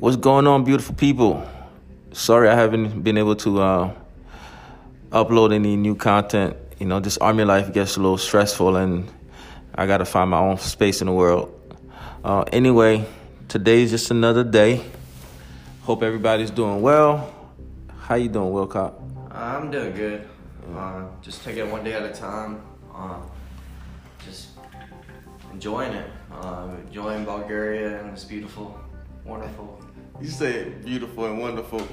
What's going on, beautiful people? Sorry I haven't been able to uh, upload any new content. You know, this army life gets a little stressful, and I gotta find my own space in the world. Uh, anyway, today's just another day. Hope everybody's doing well. How you doing, Wilcott? I'm doing good. Uh, just taking it one day at a time. Uh, just enjoying it. Uh, enjoying Bulgaria and it's beautiful, wonderful. You say beautiful and wonderful.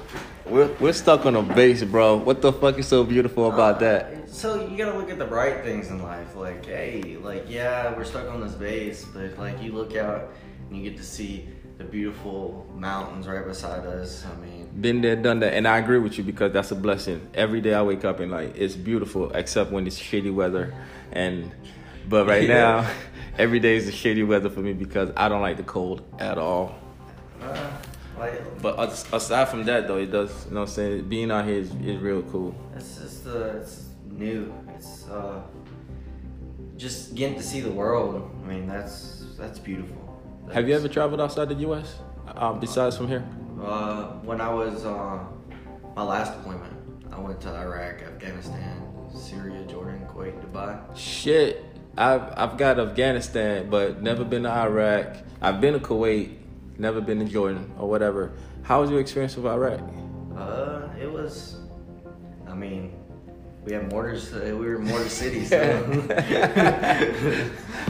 We're, we're stuck on a base, bro. What the fuck is so beautiful about that? Uh, so you gotta look at the bright things in life. Like, hey, like yeah, we're stuck on this base, but like you look out and you get to see the beautiful mountains right beside us. I mean, Been there, done that, and I agree with you because that's a blessing. Every day I wake up and like it's beautiful, except when it's shitty weather, and but right Yeah. now, every day is a shitty weather for me because I don't like the cold at all. uh, like But aside from that, though, it does. You know, what I'm saying being out here is, is real cool. it's just uh, it's new. It's uh, just getting to see the world. I mean, that's that's beautiful. Have you ever traveled outside the U.S. Uh, besides from here? Uh, when I was uh, my last deployment, I went to Iraq, Afghanistan, Syria, Jordan, Kuwait, Dubai. Shit, I've I've got Afghanistan, but never been to Iraq. I've been to Kuwait, never been to Jordan or whatever. How was your experience with Iraq? Uh, it was. I mean, we had mortars. Uh, we were in mortar city, so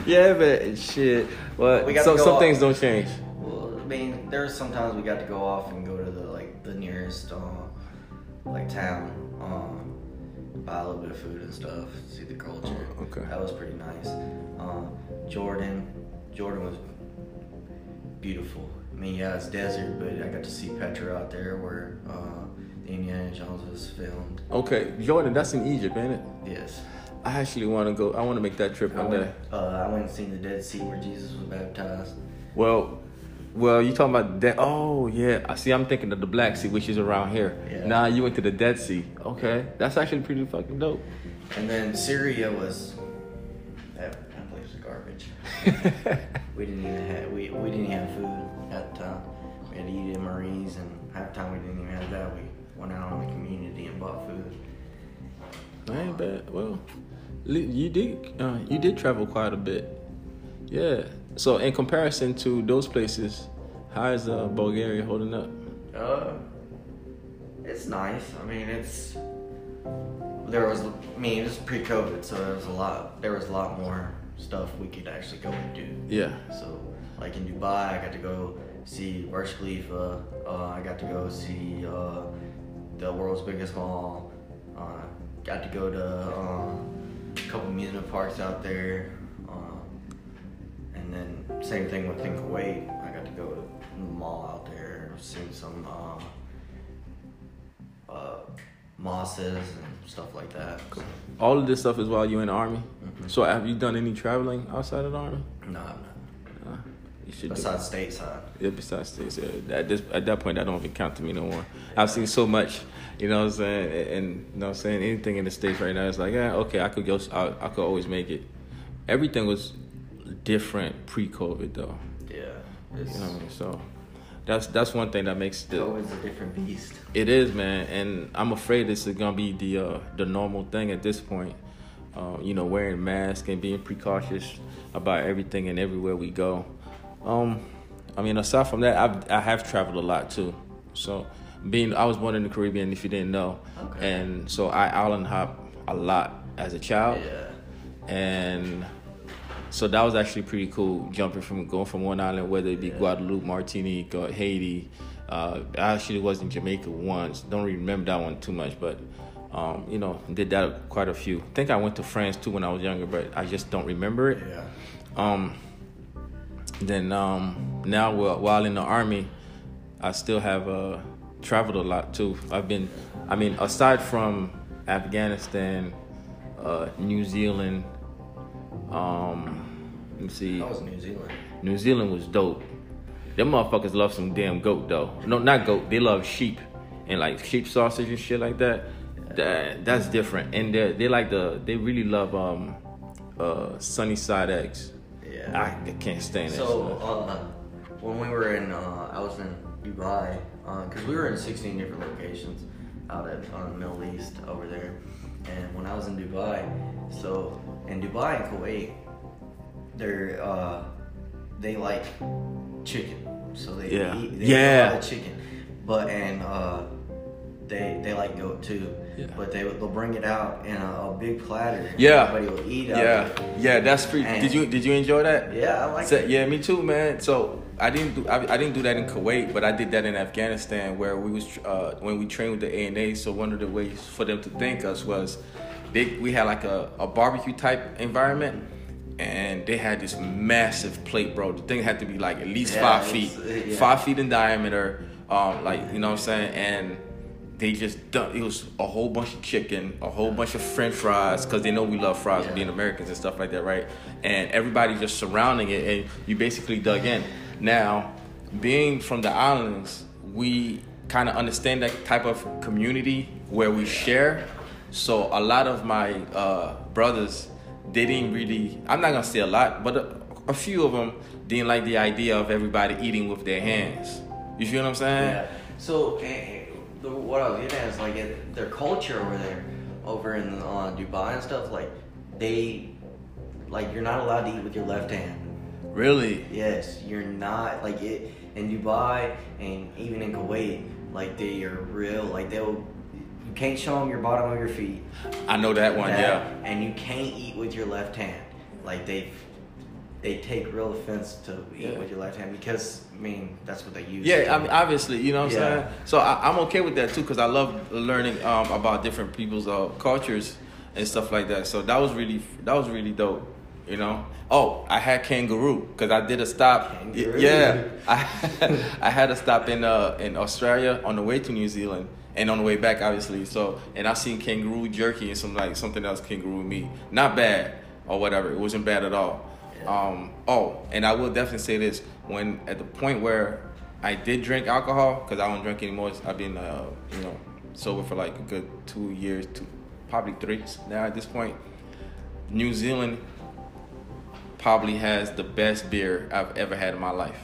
yeah, but shit. Well, We got so some off- things don't change. well, I mean, there sometimes we got to go off and go to the like the nearest uh, like town, um, buy a little bit of food and stuff, see the culture. Oh, okay. that was pretty nice. Uh, Jordan, Jordan was beautiful. I mean, yeah, it's desert, but I got to see Petra out there where uh, the Indiana Jones was filmed. Okay, Jordan, that's in Egypt, ain't it? Yes. I actually want to go. I want to make that trip I one day. uh, I went and seen the Dead Sea where Jesus was baptized. Well, well, you talking about that? Oh yeah, I see. I'm thinking of the Black Sea, which is around here. Yeah. Nah, you went to the Dead Sea. Okay, that's actually pretty fucking dope. And then Syria was garbage. we didn't even have we, we didn't have food at the time. We had to eat at MREs, and half the time we didn't even have that. We went out on the community and bought food. I ain't bad. Well, you did uh, you did travel quite a bit. Yeah. So in comparison to those places, how is uh, Bulgaria holding up? Uh, it's nice. I mean, it's there was. I mean, it was pre-COVID, so there was a lot. There was a lot more stuff we could actually go and do. Yeah. So, like in Dubai, I got to go see Burj Khalifa. Uh, I got to go see uh, the world's biggest mall. Uh, got to go to uh, a couple amusement parks out there. Uh, and then same thing with in Kuwait. I got to go to the mall out there, seen some uh, uh, mosques and stuff like that. So, All of this stuff is while you're in the army. Mhm. So have you done any traveling outside of the army? no, Uh, you should. do besides stateside. Yeah, besides yeah, at this at that point, that don't even count to me no more. I've seen so much, you know what I'm saying, and, you know what I'm saying anything in the states right now. It's like, yeah, okay, I could go, I, I could always make it. Everything was different pre-COVID though, Yeah, you know. What I mean? So that's that's one thing that makes the COVID's a different beast. it is, man, and I'm afraid this is gonna be the uh, the normal thing at this point. Uh, you know, wearing masks and being precautious about everything and everywhere we go. Um, I mean, aside from that, I've, I have traveled a lot too. So, being I was born in the Caribbean, if you didn't know, Okay. and so I island hop a lot as a child, Yeah. and so that was actually pretty cool. Jumping from going from one island, whether it be Yeah. Guadeloupe, Martinique, or Haiti. Uh, I actually was in Jamaica once. Don't remember that one too much, but um, you know, did that quite a few. I think I went to France too when I was younger, but I just don't remember it. Yeah. Um, then um, now while while in the army, I still have uh, traveled a lot too. I've been, I mean, aside from Afghanistan, uh, New Zealand. Um, let me see. That was New Zealand. New Zealand was dope. Them motherfuckers love some damn goat though. No, not goat. They love sheep and like sheep sausage and shit like that. That that's different. And they they like the they really love um uh sunny side eggs. Yeah. I can't stand it. So uh, when we were in, uh, I was in Dubai because we were in 16 different locations out at uh, Middle East over there. And when I was in Dubai, so in Dubai and Kuwait, they're uh, they like chicken, so they Yeah. eat they Yeah. eat a lot of chicken. But and uh, they they like goat too. Yeah. But they they'll bring it out in a, a big platter. and Yeah. everybody will eat Yeah, it. yeah, that's pretty. And- Did you did you enjoy that? Yeah, I like So- it. yeah, me too, man. So I didn't do I, I didn't do that in Kuwait, but I did that in Afghanistan, where we was uh, when we trained with the ANA. So one of the ways for them to thank us was they we had like a, a barbecue type environment. And they had this massive plate, bro. The thing had to be like at least Yeah, five feet, yeah. five feet in diameter. Um, like you know what I'm saying, and they just done, it was a whole bunch of chicken, a whole bunch of French fries, because they know we love fries Yeah. being Americans and stuff like that, right? And everybody just surrounding it, and you basically dug in. Now, being from the islands, we kind of understand that type of community where we share. So a lot of my uh, brothers, they didn't really. I'm not gonna say a lot, but a, a few of them didn't like the idea of everybody eating with their hands. You feel what I'm saying? Yeah. So, the, what I was getting at is like it, their culture over there, over in uh, Dubai and stuff. Like they, like you're not allowed to eat with your left hand. Really? Yes, you're not like it in Dubai and even in Kuwait. Like they are real. Like they'll. Can't show them your bottom of your feet. I know that one. That- Yeah. And you can't eat with your left hand. Like they, they take real offense to eat Yeah. with your left hand because I mean that's what they use. Yeah, I mean, obviously, you know what I'm saying. So I, I'm okay with that too, because I love learning um, about different people's uh, cultures and stuff like that. So that was really that was really dope, you know. Oh, I had kangaroo because I did a stop. Kangaroo. Yeah, I I had a stop in uh in Australia on the way to New Zealand and on the way back, obviously. So and I seen kangaroo jerky and some like something else kangaroo meat. Not bad or whatever. It wasn't bad at all. Um, oh, and I will definitely say this: when at the point where I did drink alcohol, because I don't drink anymore. I've been, uh, you know, sober for like a good two years, two, probably three now at this point. New Zealand probably has the best beer I've ever had in my life,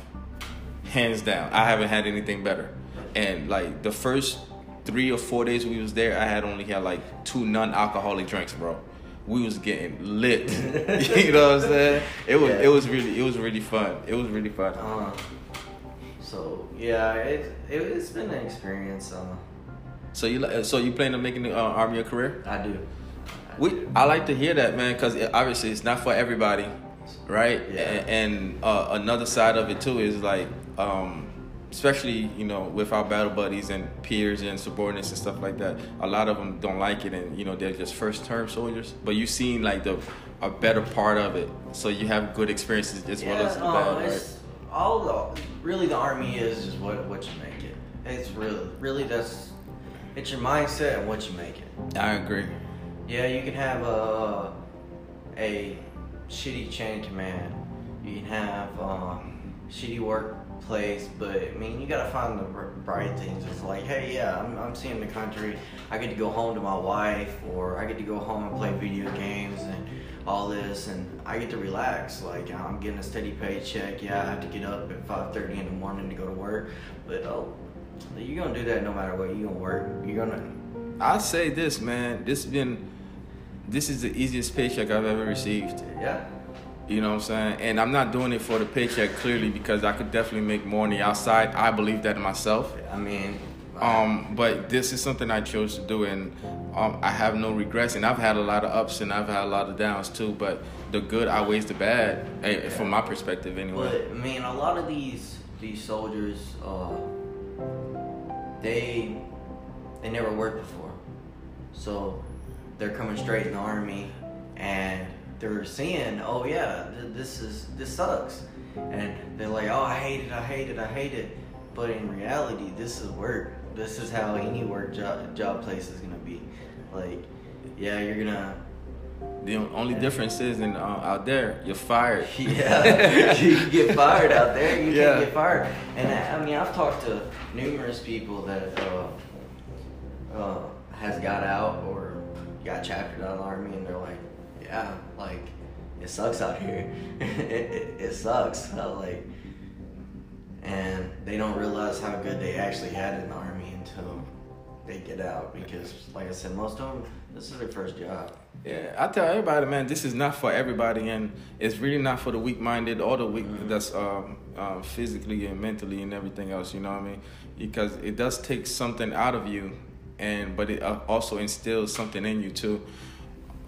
hands down. I haven't had anything better. And like the first three or four days we was there, I had only had like two non-alcoholic drinks, bro. We was getting lit. you know what I'm saying? It was Yeah. it was really it was really fun. It was really fun. Uh, so yeah, it, it it's been an experience. Uh, So you so you plan on making the uh, army a career? I do. We I like to hear that, man, because obviously it's not for everybody, right? Yeah. And, and uh, another side of it too is like, um, especially you know with our battle buddies and peers and subordinates and stuff like that. A lot of them don't like it, and you know they're just first term soldiers. But you've seen like the a better part of it, so you have good experiences as well as the uh, bad, right? it's all the really the army is is what what you make it. It's really really that's it's your mindset and what you make it. I agree. Yeah, you can have a a shitty chain command. You can have um, shitty workplace, but I mean, you gotta find the br- bright things. It's like, hey, yeah, I'm, I'm seeing the country. I get to go home to my wife, or I get to go home and play video games and all this, and I get to relax. Like I'm getting a steady paycheck. Yeah, I have to get up at 5:30 in the morning to go to work, but oh, you're gonna do that no matter what. You're gonna work. You're gonna I say this, man. This been this is the easiest paycheck I've ever received. yeah. You know what I'm saying? And I'm not doing it for the paycheck clearly because I could definitely make more on the outside. I believe that in myself. I mean, Um, but this is something I chose to do, and um, I have no regrets. And I've had a lot of ups and I've had a lot of downs too. But the good outweighs the bad, eh, from my perspective, anyway. But I mean, a lot of these these soldiers, uh, they they never worked before, so they're coming straight in the army, and they're seeing, oh yeah, th- this is this sucks, and they're like, oh I hate it, I hate it, I hate it, but in reality, this is work. This is how any work job job place is gonna be, like, yeah, you're gonna The only difference is, in uh, out there, you're fired. Yeah, you can get fired out there. You Yeah. can get fired. And I, I mean, I've talked to numerous people that uh, uh, has got out or got chaptered out of the army, and they're like, "Yeah, like it sucks out here. it, it, it sucks." Like, and they don't realize how good they actually had in the army until they get out. Because, like I said, most of them this is their first job. Yeah, I tell everybody, man, this is not for everybody, and it's really not for the weak-minded or the weak Mm-hmm. that's um, um, physically and mentally and everything else. You know what I mean? Because it does take something out of you, and but it uh, also instills something in you too.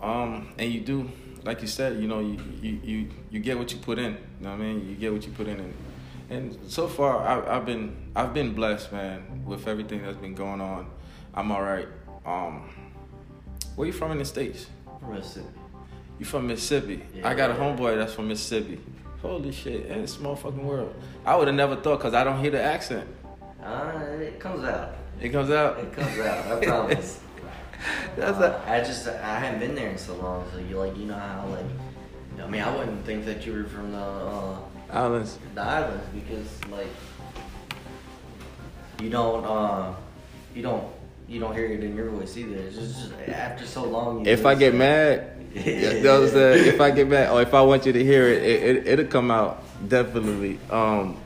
Um, and you do, like you said, you know, you, you you you get what you put in. You know what I mean? You get what you put in, and and so far, I, I've been I've been blessed, man, with everything that's been going on. I'm all right. Um, where you from in the states? From Mississippi. You from Mississippi? Yeah. I got a homeboy that's from Mississippi. Holy shit, in a small fucking world. I would have never thought because I don't hear the accent. Uh, it comes out. It comes out. It comes out. I promise. That's Uh, a, I just I haven't been there in so long, so you like you know how like I mean I wouldn't think that you were from the uh, islands. the islands because like you don't uh you don't you don't hear it in your voice either. It's just, after so long. You If I get mad, yeah, that was, uh, if I get mad, or if I want you to hear it, it, it it'll come out definitely. Um,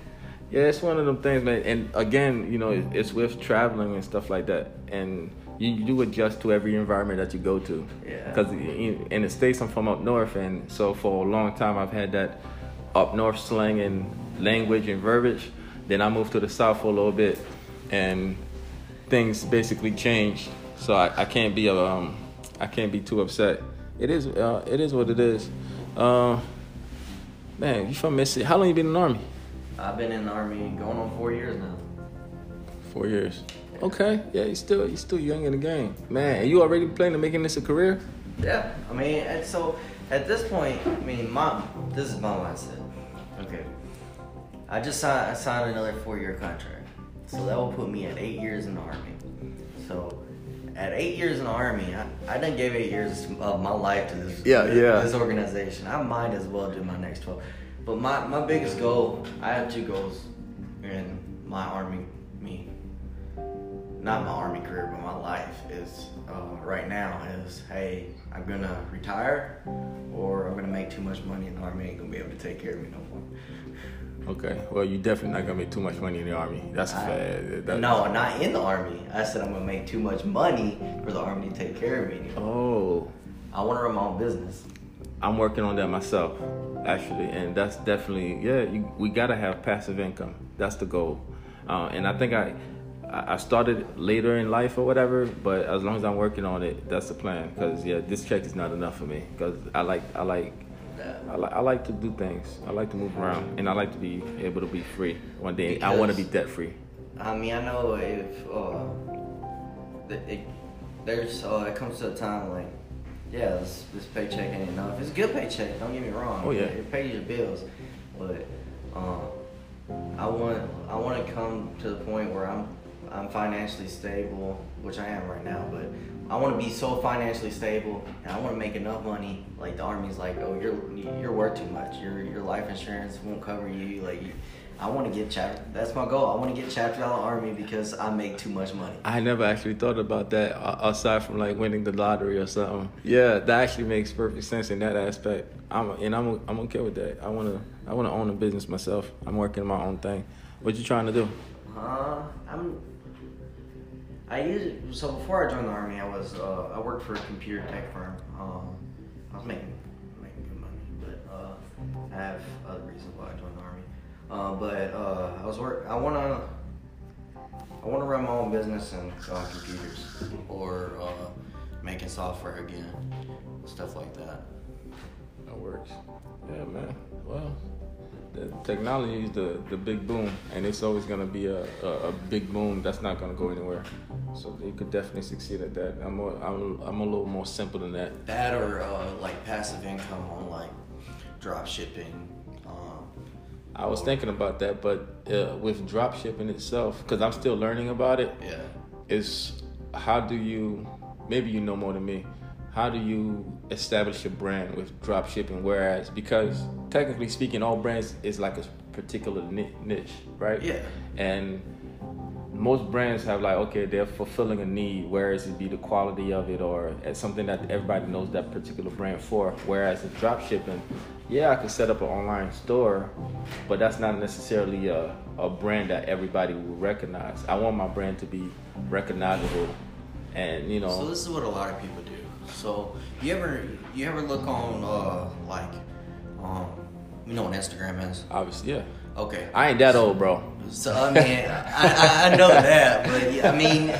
yeah, it's one of them things, man. And again, you know, it- it's with traveling and stuff like that, and you, do adjust to every environment that you go to. Yeah. Because in the states, I'm from up north, and so for a long time, I've had that up north slang and language and verbiage. Then I moved to the south for a little bit, and things basically changed. So I, I can't be um I can't be too upset. It is uh, it is what it is. Uh, man, you from Mississippi? How long you been in the army? I've been in the army going on four years now. Four years. Okay, yeah, you still you still young in the game, man. And you already planning on making this a career? Yeah, I mean, and so at this point, I mean, mom, this is my mindset. Okay, I just signed I signed another four year contract, so that will put me at eight years in the army. So at eight years in the army, I, I done gave eight years of my life to this Yeah, yeah. this organization. I might as well do my next twelve. But my my biggest goal, I have two goals in my army me not my army career, but my life is uh, right now is hey, I'm gonna retire, or I'm gonna make too much money in the army, ain't gonna be able to take care of me no more. Okay, well you definitely not gonna make too much money in the army. That's I- fair. No, not in the army. I said I'm gonna make too much money for the army to take care of me. anymore. Oh, I want to run my own business. I'm working on that myself, actually, and that's definitely yeah. You, we gotta have passive income. That's the goal, uh, and I think I I started later in life or whatever, but as long as I'm working on it, that's the plan. Cause yeah, this check is not enough for me. Cause I like I like I like I like to do things. I like to move around, and I like to be able to be free one day. I want to be debt free. I mean, I know if uh, it, there's uh, it comes to a time like, yeah, this, this paycheck ain't enough. It's a good paycheck. Don't get me wrong. Oh, yeah. it pays your bills, but um, I want I want to come to the point where I'm I'm financially stable, which I am right now, but. I want to be so financially stable, and I want to make enough money. Like the army's like, oh, you're you're worth too much. Your your life insurance won't cover you. Like, I want to get chapter. That's my goal. I want to get chapter out of the army because I make too much money. I never actually thought about that uh, aside from like winning the lottery or something. Yeah, that actually makes perfect sense in that aspect. I'm and I'm I'm okay with that. I wanna I wanna own a business myself. I'm working my own thing. What you trying to do? Uh, I'm. I used so before I joined the army, I was uh, I worked for a computer tech firm. Um, I was making making good money, but uh, I have other reasons why I joined the army. Uh, but uh, I was work. I wanna I wanna run my own business and sell computers or uh, making software again, stuff like that. That works. Yeah, man. Well, the technology is the, the big boom, and it's always gonna be a, a, a big boom that's not gonna go anywhere. So you could definitely succeed at that. I'm more, I'm I'm a little more simple than that. That or uh, like passive income on like drop shipping. Um, I was thinking about that, but uh, with drop shipping itself, because I'm still learning about it, yeah. is how do you maybe you know more than me how do you establish a brand with drop shipping? Whereas because technically speaking all brands is like a particular niche right? Yeah. and most brands have like okay they're fulfilling a need whereas it be the quality of it or something that everybody knows that particular brand for. Whereas in drop shipping yeah i could set up an online store but that's not necessarily a, a brand that everybody will recognize. I want my brand to be recognizable and you know. So this is what a lot of people do. So you ever you ever look on uh like um you know what Instagram is? obviously yeah Okay. i ain't that old bro So I mean, I, I, I know that, but yeah, I mean,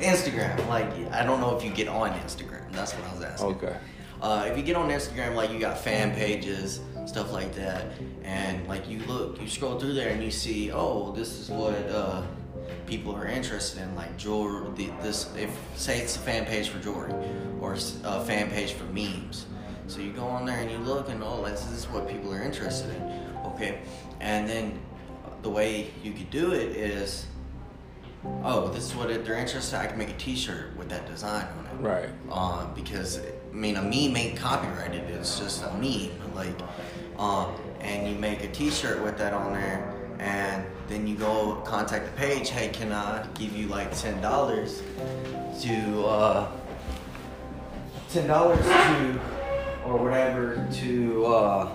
Instagram. Like, I don't know if you get on Instagram. That's what I was asking. okay Uh, if you get on Instagram, like you got fan pages, stuff like that, and like you look, you scroll through there and you see, oh, this is what uh, people are interested in, like jewelry. The, this, if say it's a fan page for jewelry, or a fan page for memes. So you go on there and you look, and oh, this is what people are interested in. Okay, and then the way you could do it is, oh, this is what it, they're interested. I can make a T-shirt with that design on it right uh, because I mean a meme ain't copyrighted. It's just a meme, like, uh, and you make a T-shirt with that on there, and then you go contact the page. Hey, can I give you like ten dollars to uh, ten dollars to or whatever to uh,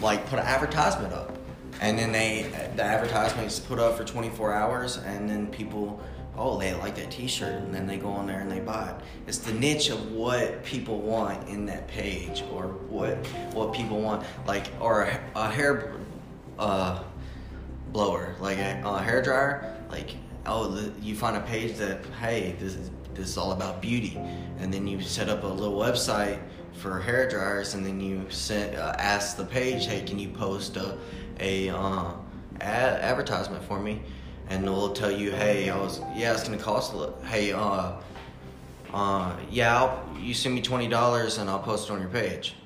like put an advertisement up and then they the advertisement is put up for 24 hours and then people oh they like that t-shirt and then they go on there and they buy it. It's the niche of what people want in that page or what what people want like or a, a hair uh, blower like a, a hair dryer like oh the, you find a page that hey this is this is all about beauty. And then you set up a little website for hair dryers and then you send uh, ask the page hey can you post a, a uh, ad, advertisement for me and they'll tell you hey I was yeah it's gonna cost a little hey uh uh yeah I'll, you send me twenty dollars and I'll post it on your page.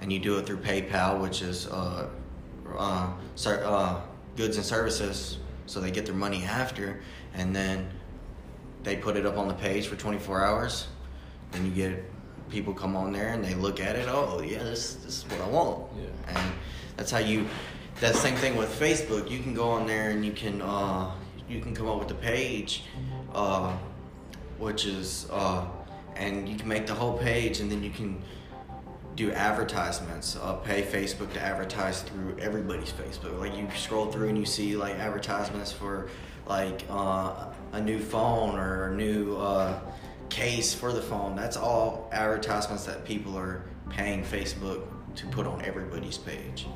And you do it through PayPal which is uh uh, uh goods and services. So they get their money after. And then they put it up on the page for 24 hours. Then you get people come on there and they look at it oh yeah this, this is what i want. Yeah. and that's how you that same thing with facebook. You can go on there and you can uh, you can come up with a page uh, which is uh, and you can make the whole page and then you can do advertisements uh, pay facebook to advertise through everybody's facebook. Like you scroll through and you see like advertisements for like uh, a new phone or a new uh, case for the phone. That's all advertisements that people are paying facebook to put on everybody's page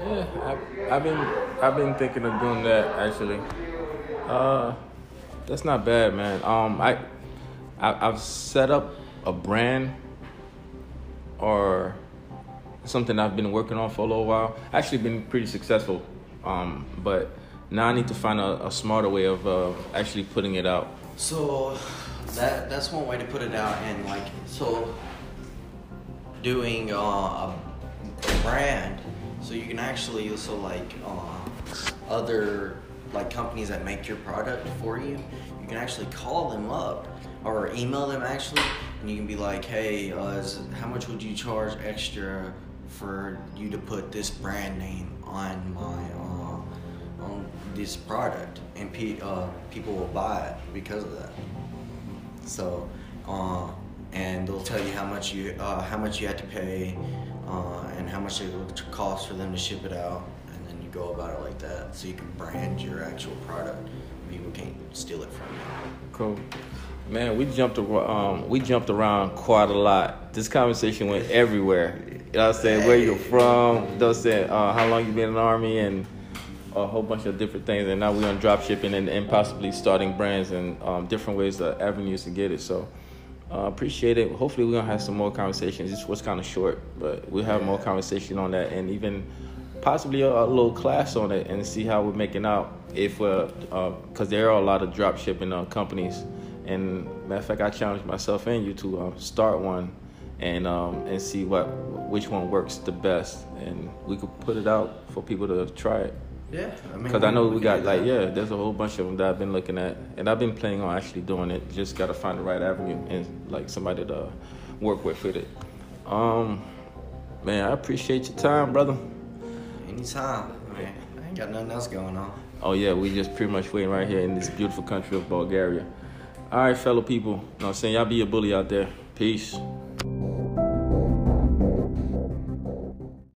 Yeah, I, I've been I've been thinking of doing that actually. Uh, that's not bad, man. Um, I, I I've set up a brand or something I've been working on for a little while. Actually, been pretty successful. Um, but now I need to find a, a smarter way of uh, actually putting it out. So that that's one way to put it out, and like so doing uh, a brand, so you can actually also like uh, other like companies that make your product for you, you can actually call them up or email them actually, and you can be like, hey, uh, is, how much would you charge extra for you to put this brand name on my uh, on this product, and pe- uh, people will buy it because of that. So, uh, and they'll tell you how much you uh, how much you have to pay, uh, and how much it would cost for them to ship it out, and then you go about it like that. So you can brand your actual product. People can't steal it from you. Cool. Man, we jumped um, we jumped around quite a lot. This conversation went everywhere. You know what I'm saying? Where you're from, you know what I'm saying? Uh, how long you been in the army and a whole bunch of different things. And now we're on drop shipping and, and possibly starting brands and um, different ways, uh, avenues to get it. So uh, appreciate it. Hopefully we're gonna have some more conversations. This was kind of short, but we'll have more conversation on that and even possibly a, a little class on it and see how we're making out if we're because there are a lot of drop shipping uh, companies and matter of fact i challenge myself and you to um, start one and um, and see what which one works the best and we could put it out for people to try it Yeah, I mean, because I know we got like yeah, there's a whole bunch of them that I've been looking at, and I've been planning on actually doing it. Just gotta find the right avenue and like somebody to work with with it. Um, man, I appreciate your time, brother. Anytime. I mean, I ain't got nothing else going on. Oh yeah, we just pretty much waiting right here in this beautiful country of Bulgaria. All right, fellow people. You know what I'm saying? Y'all be a bully out there. Peace.